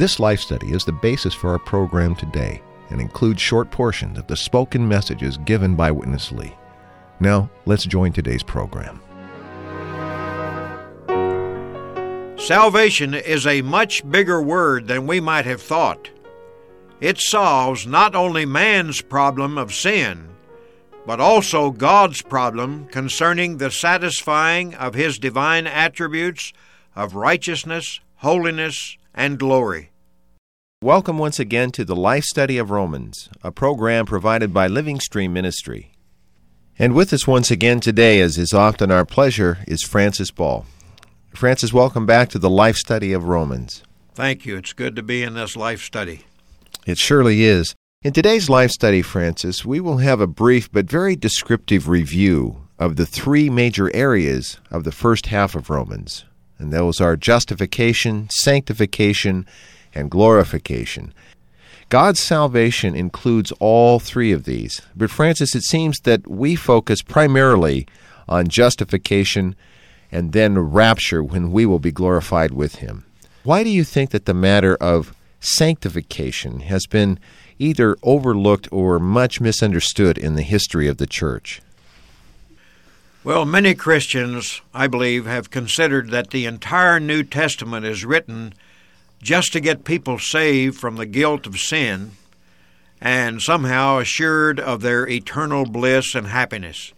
This life study is the basis for our program today and includes short portions of the spoken messages given by Witness Lee. Now, let's join today's program. Salvation is a much bigger word than we might have thought. It solves not only man's problem of sin, but also God's problem concerning the satisfying of His divine attributes of righteousness, holiness, and glory. Welcome once again to the Life Study of Romans, a program provided by Living Stream Ministry. And with us once again today, as is often our pleasure, is Francis Ball. Francis, welcome back to the Life Study of Romans. Thank you. It's good to be in this life study. It surely is. In today's life study, Francis, we will have a brief but very descriptive review of the three major areas of the first half of Romans. And those are justification, sanctification, and glorification. God's salvation includes all three of these. But, Francis, it seems that we focus primarily on justification and then rapture when we will be glorified with Him. Why do you think that the matter of sanctification has been either overlooked or much misunderstood in the history of the church? Well, many Christians, I believe, have considered that the entire New Testament is written just to get people saved from the guilt of sin and somehow assured of their eternal bliss and happiness.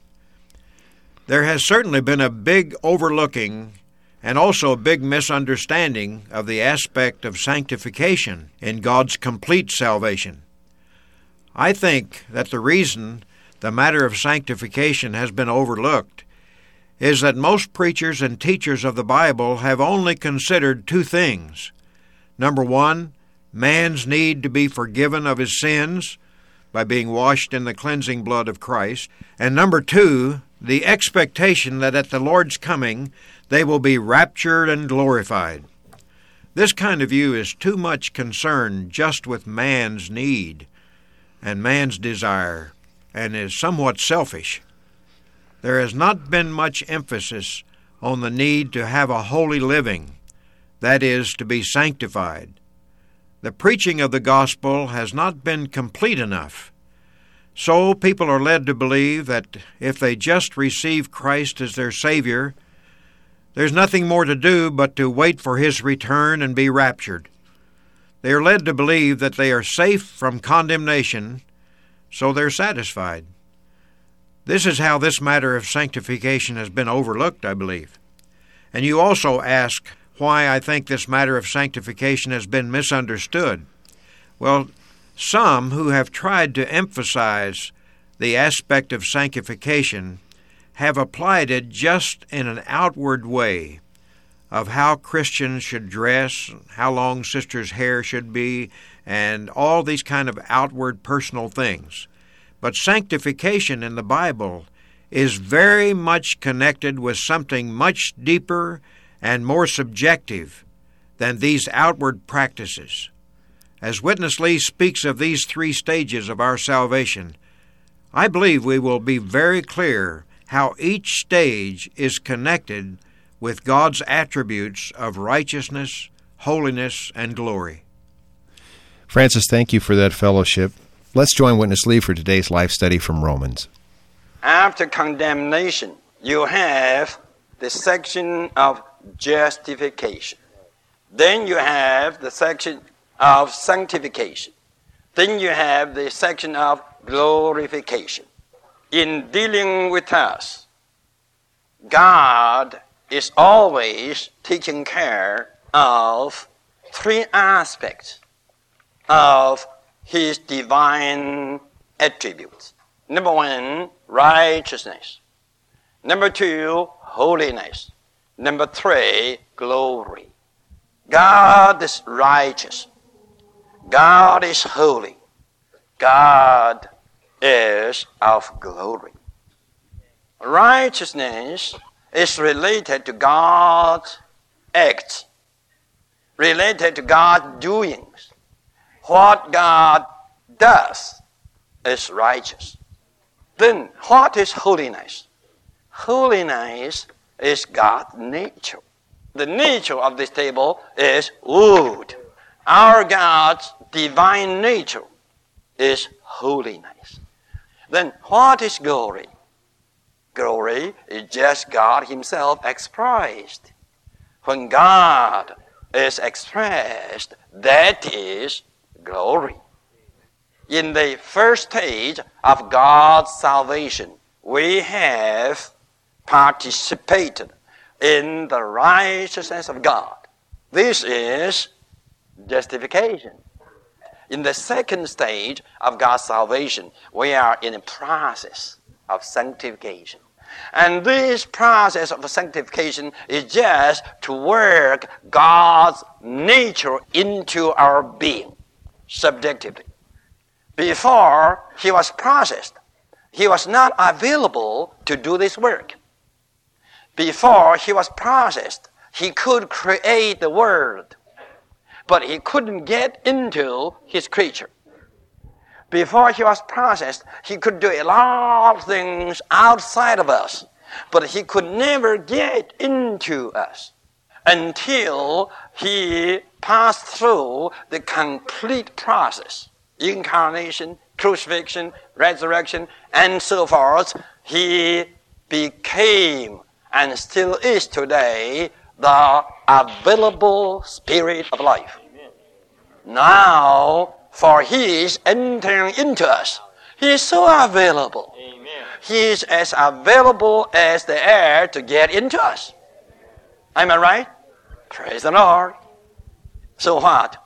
There has certainly been a big overlooking and also a big misunderstanding of the aspect of sanctification in God's complete salvation. I think that the reason the matter of sanctification has been overlooked is that most preachers and teachers of the Bible have only considered two things. Number one, man's need to be forgiven of his sins by being washed in the cleansing blood of Christ. And number two, the expectation that at the Lord's coming they will be raptured and glorified. This kind of view is too much concerned just with man's need and man's desire and is somewhat selfish. There has not been much emphasis on the need to have a holy living, that is, to be sanctified. The preaching of the gospel has not been complete enough. So people are led to believe that if they just receive Christ as their Savior, there's nothing more to do but to wait for his return and be raptured. They are led to believe that they are safe from condemnation, so they're satisfied. This is how this matter of sanctification has been overlooked, I believe. And you also ask why I think this matter of sanctification has been misunderstood. Well, some who have tried to emphasize the aspect of sanctification have applied it just in an outward way of how Christians should dress, how long sisters' hair should be, and all these kind of outward personal things. But sanctification in the Bible is very much connected with something much deeper and more subjective than these outward practices. As Witness Lee speaks of these three stages of our salvation, I believe we will be very clear how each stage is connected with God's attributes of righteousness, holiness, and glory. Francis, thank you for that fellowship. Let's join Witness Lee for today's life study from Romans. After condemnation, you have the section of justification. Then you have the section of sanctification. Then you have the section of glorification in dealing with us, God is always taking care of three aspects of His divine attributes. Number one, righteousness. Number two, holiness. Number three, glory. God is righteous. God is holy. God is of glory. Righteousness is related to God's acts, related to God's doings. What God does is righteous. Then, what is holiness? Holiness is God's nature. The nature of this table is wood. Our God's divine nature is holiness. Then, what is glory? Glory is just God Himself expressed. When God is expressed, that is glory. In the first stage of God's salvation, we have participated in the righteousness of God. This is justification. In the second stage of God's salvation, we are in a process of sanctification. And this process of sanctification is just to work God's nature into our being subjectively. Before he was processed, he was not available to do this work. Before he was processed, he could create the world, but he couldn't get into his creature. Before he was processed, he could do a lot of things outside of us, but he could never get into us until he passed through the complete process incarnation, crucifixion, resurrection, and so forth. He became and still is today the available spirit of life. Now, for he is entering into us. He is so available. Amen. He is as available as the air to get into us. Am I right? Praise the Lord. So what?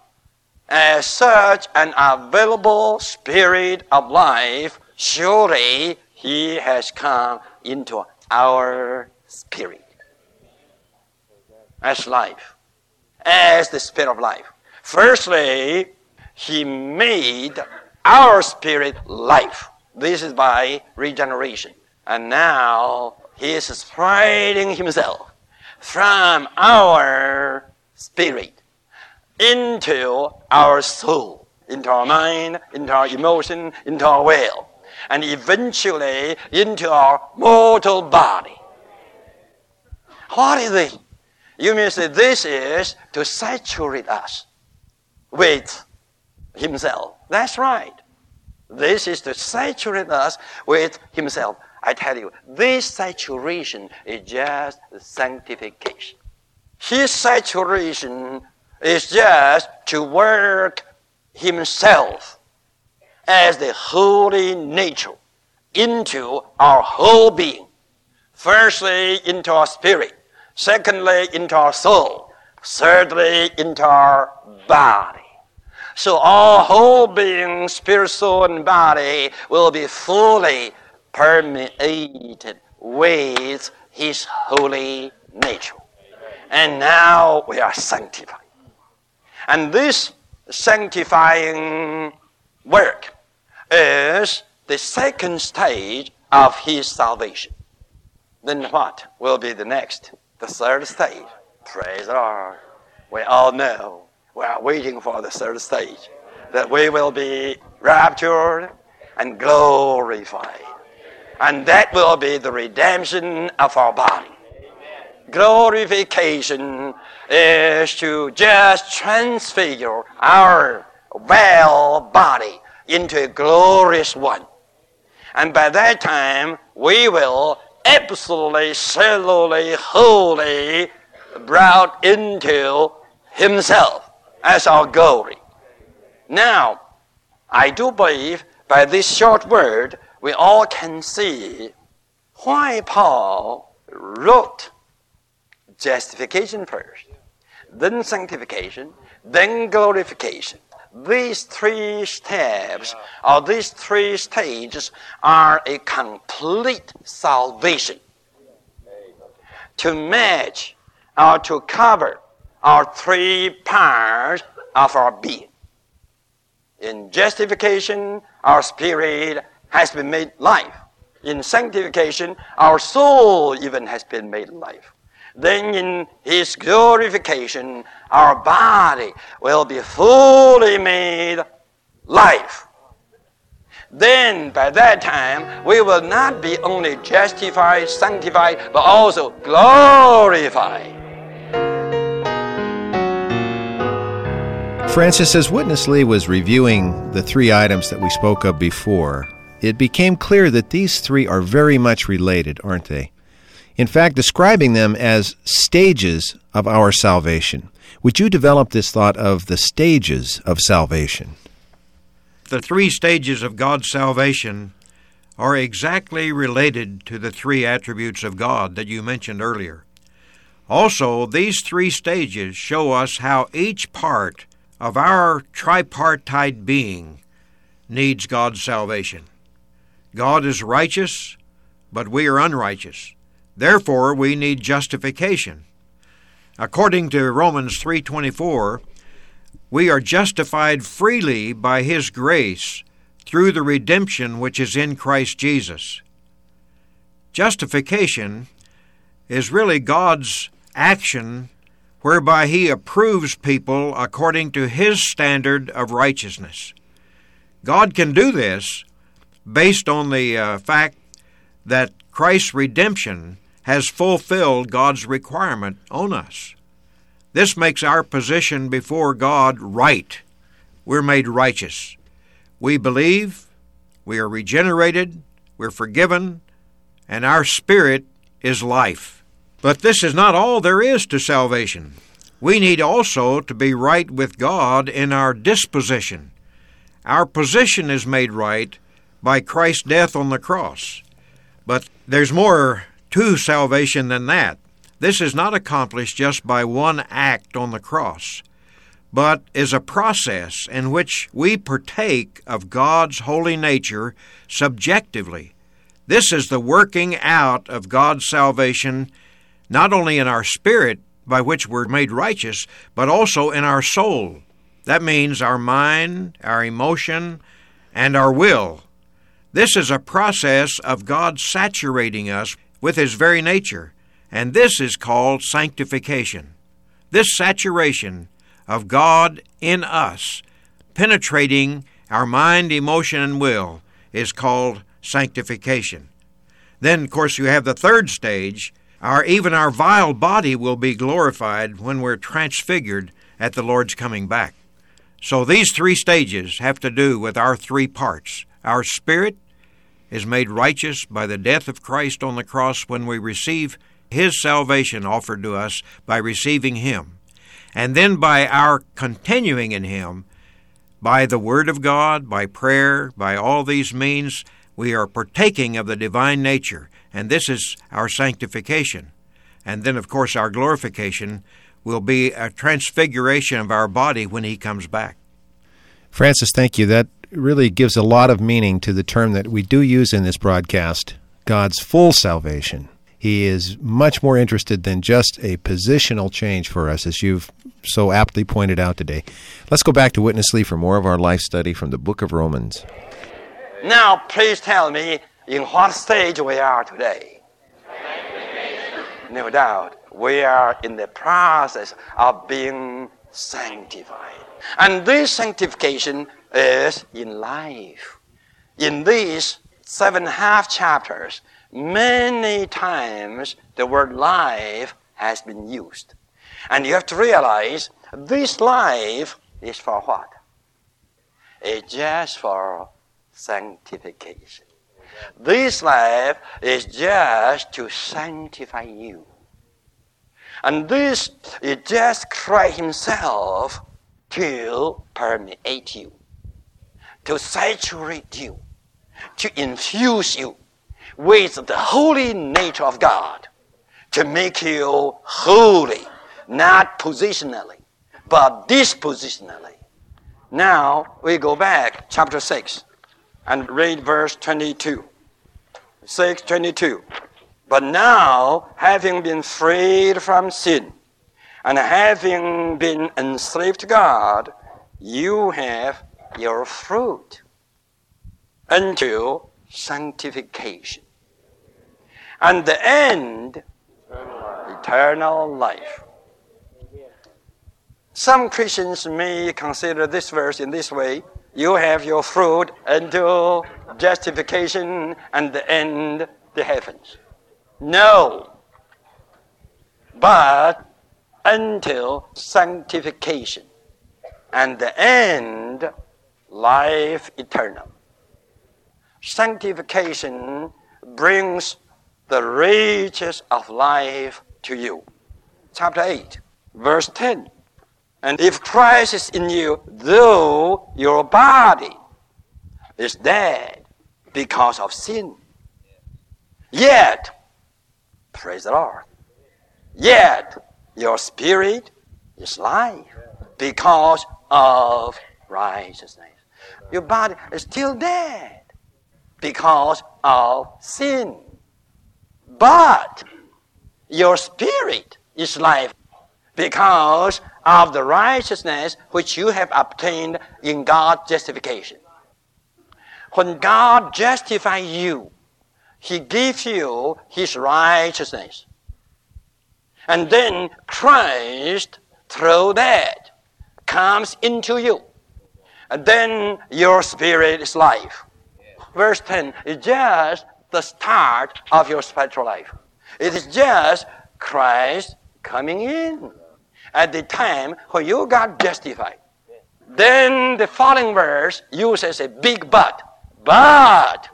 As such an available spirit of life, surely he has come into our spirit. As life. As the spirit of life. Firstly, he made our spirit life. This is by regeneration. And now He is spreading Himself from our spirit into our soul, into our mind, into our emotion, into our will, and eventually into our mortal body. What is it? You may say this is to saturate us with himself. That's right. This is to saturate us with himself. I tell you, this saturation is just sanctification. His saturation is just to work himself as the holy nature into our whole being. Firstly, into our spirit. Secondly, into our soul. Thirdly, into our body. So our whole being, spirit, soul, and body will be fully permeated with His holy nature. And now we are sanctified. And this sanctifying work is the second stage of His salvation. Then what will be the next? The third stage. Praise the Lord. We all know we are waiting for the third stage that we will be raptured and glorified. And that will be the redemption of our body. Glorification is to just transfigure our well body into a glorious one. And by that time, we will absolutely, solely, wholly brought into Himself as our glory. Now, I do believe by this short word, we all can see why Paul wrote justification first, then sanctification, then glorification. These three steps or these three stages are a complete salvation to match or to cover our three parts of our being. In justification, our spirit has been made life. In sanctification, our soul even has been made life. Then in His glorification, our body will be fully made life. Then by that time, we will not be only justified, sanctified, but also glorified. Francis, as Witness Lee was reviewing the three items that we spoke of before, it became clear that these three are very much related, aren't they? In fact, describing them as stages of our salvation. Would you develop this thought of the stages of salvation? The three stages of God's salvation are exactly related to the three attributes of God that you mentioned earlier. Also, these three stages show us how each part of our tripartite being needs God's salvation. God is righteous, but we are unrighteous. Therefore, we need justification. According to Romans 3:24, we are justified freely by his grace through the redemption which is in Christ Jesus. Justification is really God's action whereby he approves people according to his standard of righteousness. God can do this based on the uh, fact that Christ's redemption has fulfilled God's requirement on us. This makes our position before God right. We're made righteous. We believe, we are regenerated, we're forgiven, and our spirit is life. But this is not all there is to salvation. We need also to be right with God in our disposition. Our position is made right by Christ's death on the cross. But there's more to salvation than that. This is not accomplished just by one act on the cross, but is a process in which we partake of God's holy nature subjectively. This is the working out of God's salvation not only in our spirit, by which we're made righteous, but also in our soul. That means our mind, our emotion, and our will. This is a process of God saturating us with His very nature, and this is called sanctification. This saturation of God in us, penetrating our mind, emotion, and will, is called sanctification. Then, of course, you have the third stage, our, even our vile body will be glorified when we're transfigured at the Lord's coming back. So these three stages have to do with our three parts. Our spirit is made righteous by the death of Christ on the cross when we receive His salvation offered to us by receiving Him. And then by our continuing in Him, by the Word of God, by prayer, by all these means, we are partaking of the divine nature and this is our sanctification. And then, of course, our glorification will be a transfiguration of our body when He comes back. Francis, thank you. That really gives a lot of meaning to the term that we do use in this broadcast God's full salvation. He is much more interested than just a positional change for us, as you've so aptly pointed out today. Let's go back to Witness Lee for more of our life study from the book of Romans. Now, please tell me in what stage we are today. No doubt, we are in the process of being sanctified. And this sanctification is in life. In these seven half chapters, many times the word life has been used. And you have to realize this life is for what? It's just for sanctification. This life is just to sanctify you. And this is just Christ Himself to permeate you, to saturate you, to infuse you with the holy nature of God, to make you holy, not positionally, but dispositionally. Now we go back, chapter 6 and read verse 22. 622. But now, having been freed from sin And having been enslaved to God, you have your fruit until sanctification. And the end, eternal life. Some Christians may consider this verse in this way you have your fruit until justification and the end, the heavens. No. But until sanctification and the end, life eternal. Sanctification brings the riches of life to you. Chapter 8, verse 10. And if Christ is in you, though your body is dead because of sin, yet, praise the Lord, yet your spirit is life because of righteousness. Your body is still dead because of sin. But your spirit is life because of the righteousness which you have obtained in God's justification. When God justifies you, He gives you His righteousness. And then Christ, through that, comes into you. And then your spirit is life. Verse 10 is just the start of your spiritual life. It is just Christ coming in at the time when you got justified. Then the following verse uses a big but. But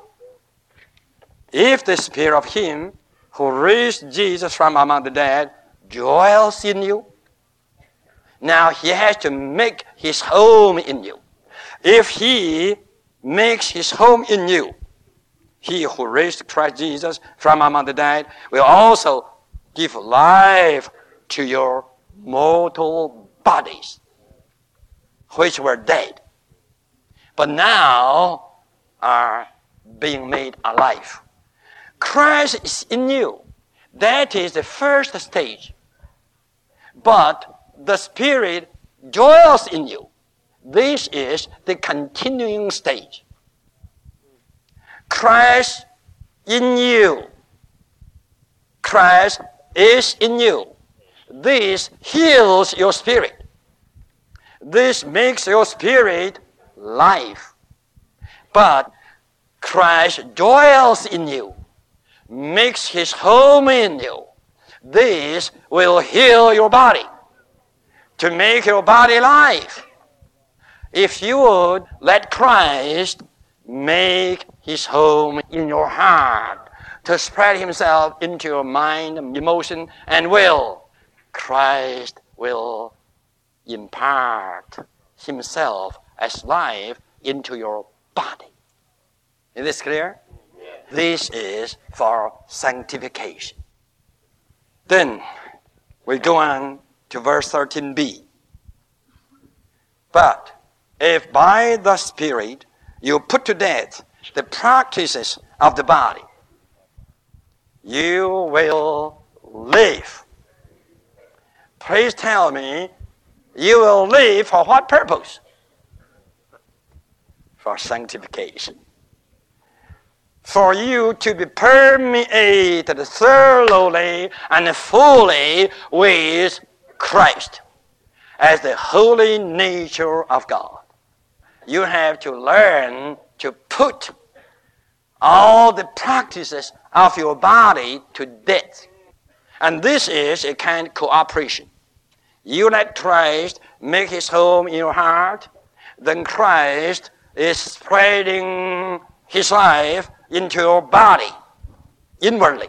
if the spirit of him who raised Jesus from among the dead dwells in you, now he has to make his home in you. If he makes his home in you, he who raised Christ Jesus from among the dead will also give life to your mortal bodies, which were dead, but now are being made alive. Christ is in you. That is the first stage. But the Spirit dwells in you. This is the continuing stage. Christ in you. Christ is in you. This heals your spirit. This makes your spirit life. But Christ dwells in you, makes his home in you. This will heal your body to make your body life. If you would let Christ make his home in your heart, to spread himself into your mind, emotion, and will, Christ will impart himself as life into your body. Is this clear? This is for sanctification. Then we go on to verse 13b. But if by the Spirit you put to death the practices of the body, you will live. Please tell me, you will live for what purpose? For sanctification. For you to be permeated thoroughly and fully with Christ as the holy nature of God. You have to learn to put all the practices of your body to death. And this is a kind of cooperation. You let Christ make his home in your heart, then Christ is spreading his life into your body inwardly.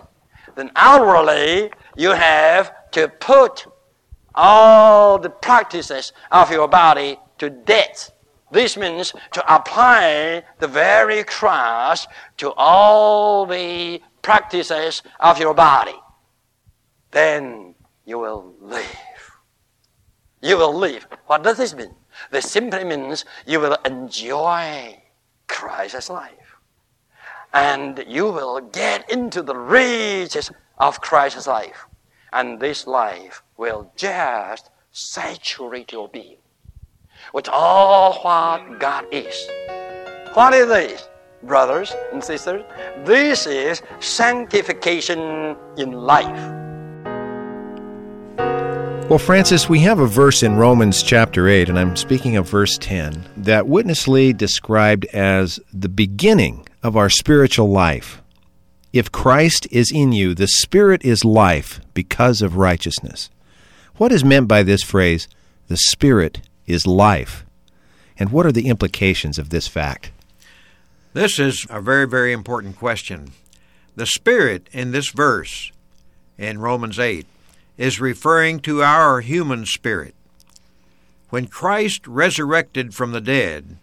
Then outwardly, you have to put all the practices of your body to death. This means to apply the very cross to all the practices of your body. Then you will live you will live. What does this mean? This simply means you will enjoy Christ's life. And you will get into the riches of Christ's life. And this life will just saturate your being with all what God is. What is this, brothers and sisters? This is sanctification in life. Well, Francis, we have a verse in Romans chapter 8, and I'm speaking of verse 10, that Witness Lee described as the beginning of our spiritual life. If Christ is in you, the Spirit is life because of righteousness. What is meant by this phrase, the Spirit is life? And what are the implications of this fact? This is a very, very important question. The Spirit in this verse in Romans 8 is referring to our human spirit. When Christ resurrected from the dead,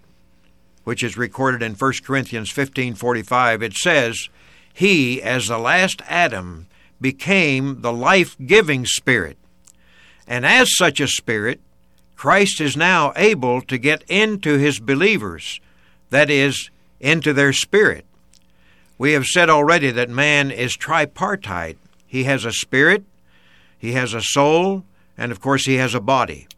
which is recorded in 1 Corinthians 15:45, it says, "He as the last Adam became the life-giving spirit." And as such a spirit, Christ is now able to get into his believers, that is, into their spirit. We have said already that man is tripartite. He has a spirit, he has a soul, and of course, he has a body.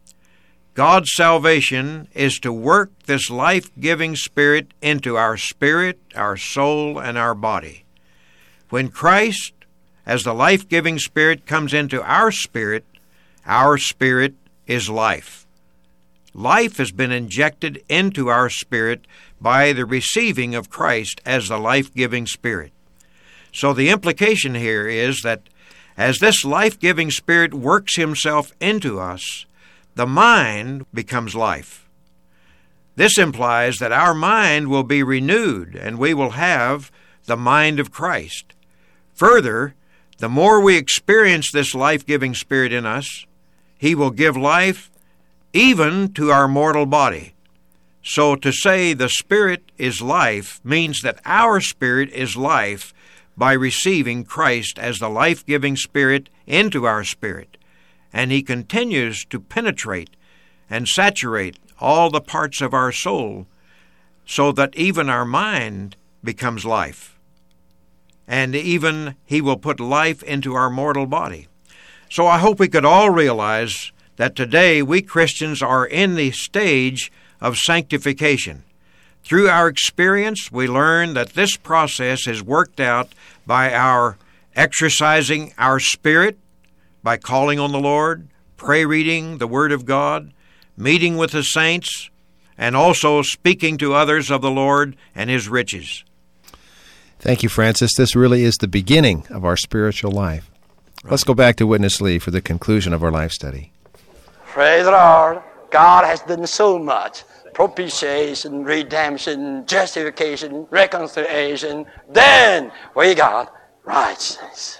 God's salvation is to work this life giving Spirit into our spirit, our soul, and our body. When Christ, as the life giving Spirit, comes into our spirit, our spirit is life. Life has been injected into our spirit by the receiving of Christ as the life giving Spirit. So the implication here is that as this life giving Spirit works Himself into us, the mind becomes life. This implies that our mind will be renewed and we will have the mind of Christ. Further, the more we experience this life giving Spirit in us, He will give life even to our mortal body. So to say the Spirit is life means that our spirit is life by receiving Christ as the life giving Spirit into our spirit, and He continues to penetrate and saturate all the parts of our soul so that even our mind becomes life. And even He will put life into our mortal body. So I hope we could all realize that today we Christians are in the stage of sanctification. Through our experience, we learn that this process is worked out by our exercising our spirit, by calling on the Lord, pray reading the Word of God, meeting with the saints, and also speaking to others of the Lord and His riches. Thank you, Francis. This really is the beginning of our spiritual life. Right. Let's go back to Witness Lee for the conclusion of our life study. Praise the Lord. God has done so much propitiation, redemption, justification, reconciliation. Then we got righteousness.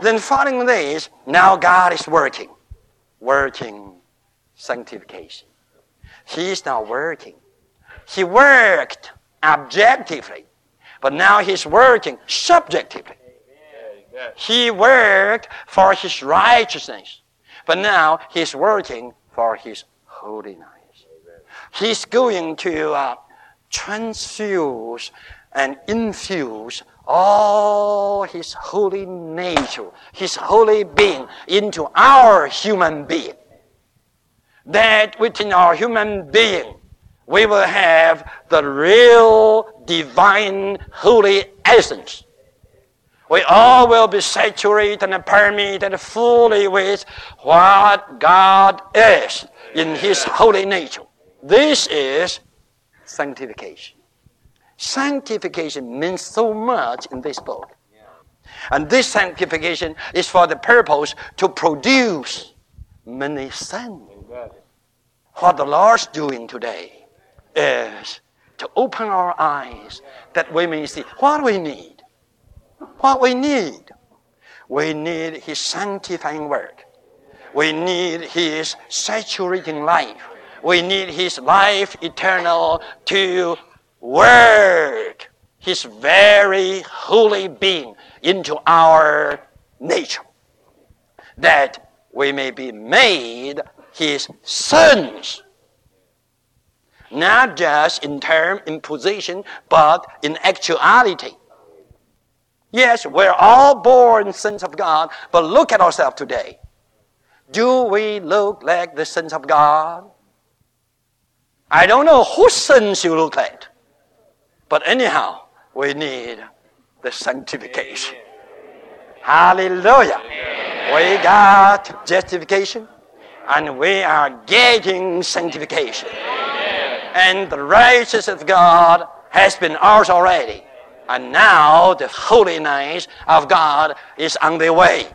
Then following this, now God is working, working sanctification. He is now working. He worked objectively, but now he's working subjectively. He worked for his righteousness, but now he's working for his holiness. He's going to uh, transfuse and infuse all His holy nature, His holy being into our human being. That within our human being, we will have the real divine holy essence. We all will be saturated and permeated fully with what God is in His holy nature. This is sanctification. Sanctification means so much in this book. And this sanctification is for the purpose to produce many sons. What the Lord's doing today is to open our eyes that we may see what we need. What we need. We need His sanctifying work. We need His saturating life we need His life eternal to work His very holy being into our nature, that we may be made His sons. Not just in term, in position, but in actuality. Yes, we're all born sons of God, but look at ourselves today. Do we look like the sons of God? I don't know whose sins you look at. but anyhow, we need the sanctification. Hallelujah. We got justification and we are getting sanctification. And the righteousness of God has been ours already. And now the holiness of God is on the way.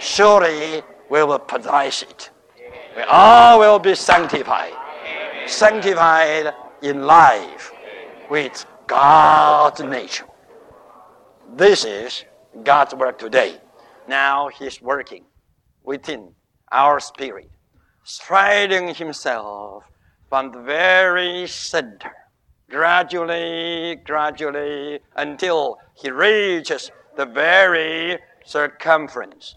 Surely we will possess it. We all will be sanctified. Sanctified in life with God's nature. This is God's work today. Now He's working within our spirit, striding Himself from the very center, gradually, gradually, until He reaches the very circumference.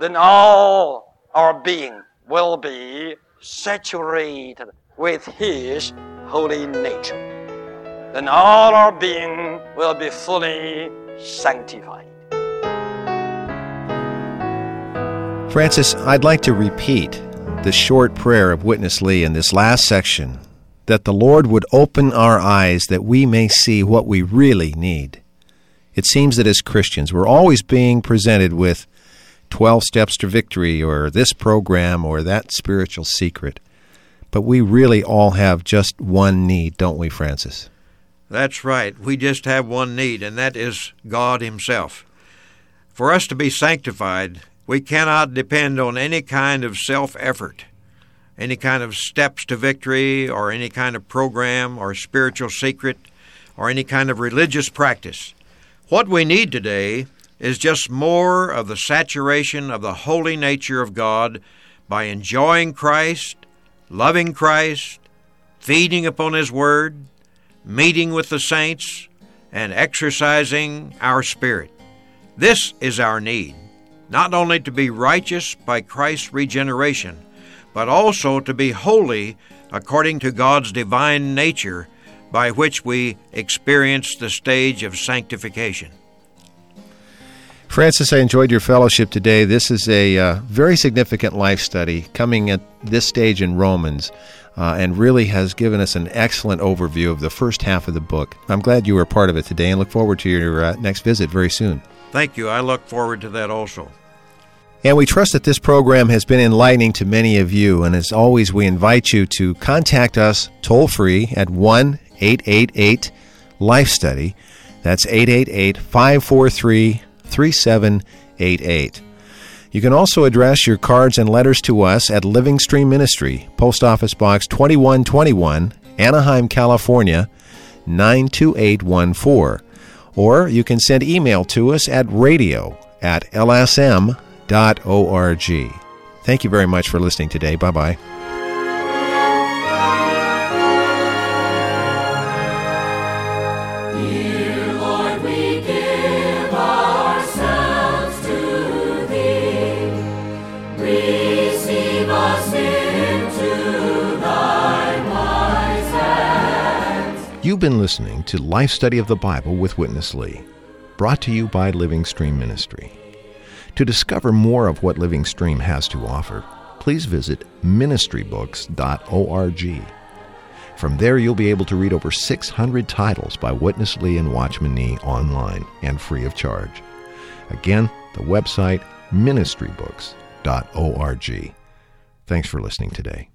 Then all our being will be saturated with His holy nature. Then all our being will be fully sanctified. Francis, I'd like to repeat the short prayer of Witness Lee in this last section that the Lord would open our eyes that we may see what we really need. It seems that as Christians, we're always being presented with 12 steps to victory or this program or that spiritual secret. But we really all have just one need, don't we, Francis? That's right. We just have one need, and that is God Himself. For us to be sanctified, we cannot depend on any kind of self effort, any kind of steps to victory, or any kind of program or spiritual secret, or any kind of religious practice. What we need today is just more of the saturation of the holy nature of God by enjoying Christ, loving Christ, feeding upon His Word, meeting with the saints, and exercising our spirit. This is our need not only to be righteous by Christ's regeneration, but also to be holy according to God's divine nature, by which we experience the stage of sanctification. Francis, I enjoyed your fellowship today. This is a uh, very significant life study coming at this stage in Romans. Uh, and really has given us an excellent overview of the first half of the book. I'm glad you were a part of it today and look forward to your uh, next visit very soon. Thank you. I look forward to that also. And we trust that this program has been enlightening to many of you. And as always, we invite you to contact us toll free at 1 888 Life Study. That's 888 543 3788. You can also address your cards and letters to us at Living Stream Ministry, Post Office Box 2121, Anaheim, California 92814. Or you can send email to us at radio at lsm.org. Thank you very much for listening today. Bye bye. You've been listening to Life Study of the Bible with Witness Lee, brought to you by Living Stream Ministry. To discover more of what Living Stream has to offer, please visit ministrybooks.org. From there, you'll be able to read over 600 titles by Witness Lee and Watchman Nee online and free of charge. Again, the website ministrybooks.org. Thanks for listening today.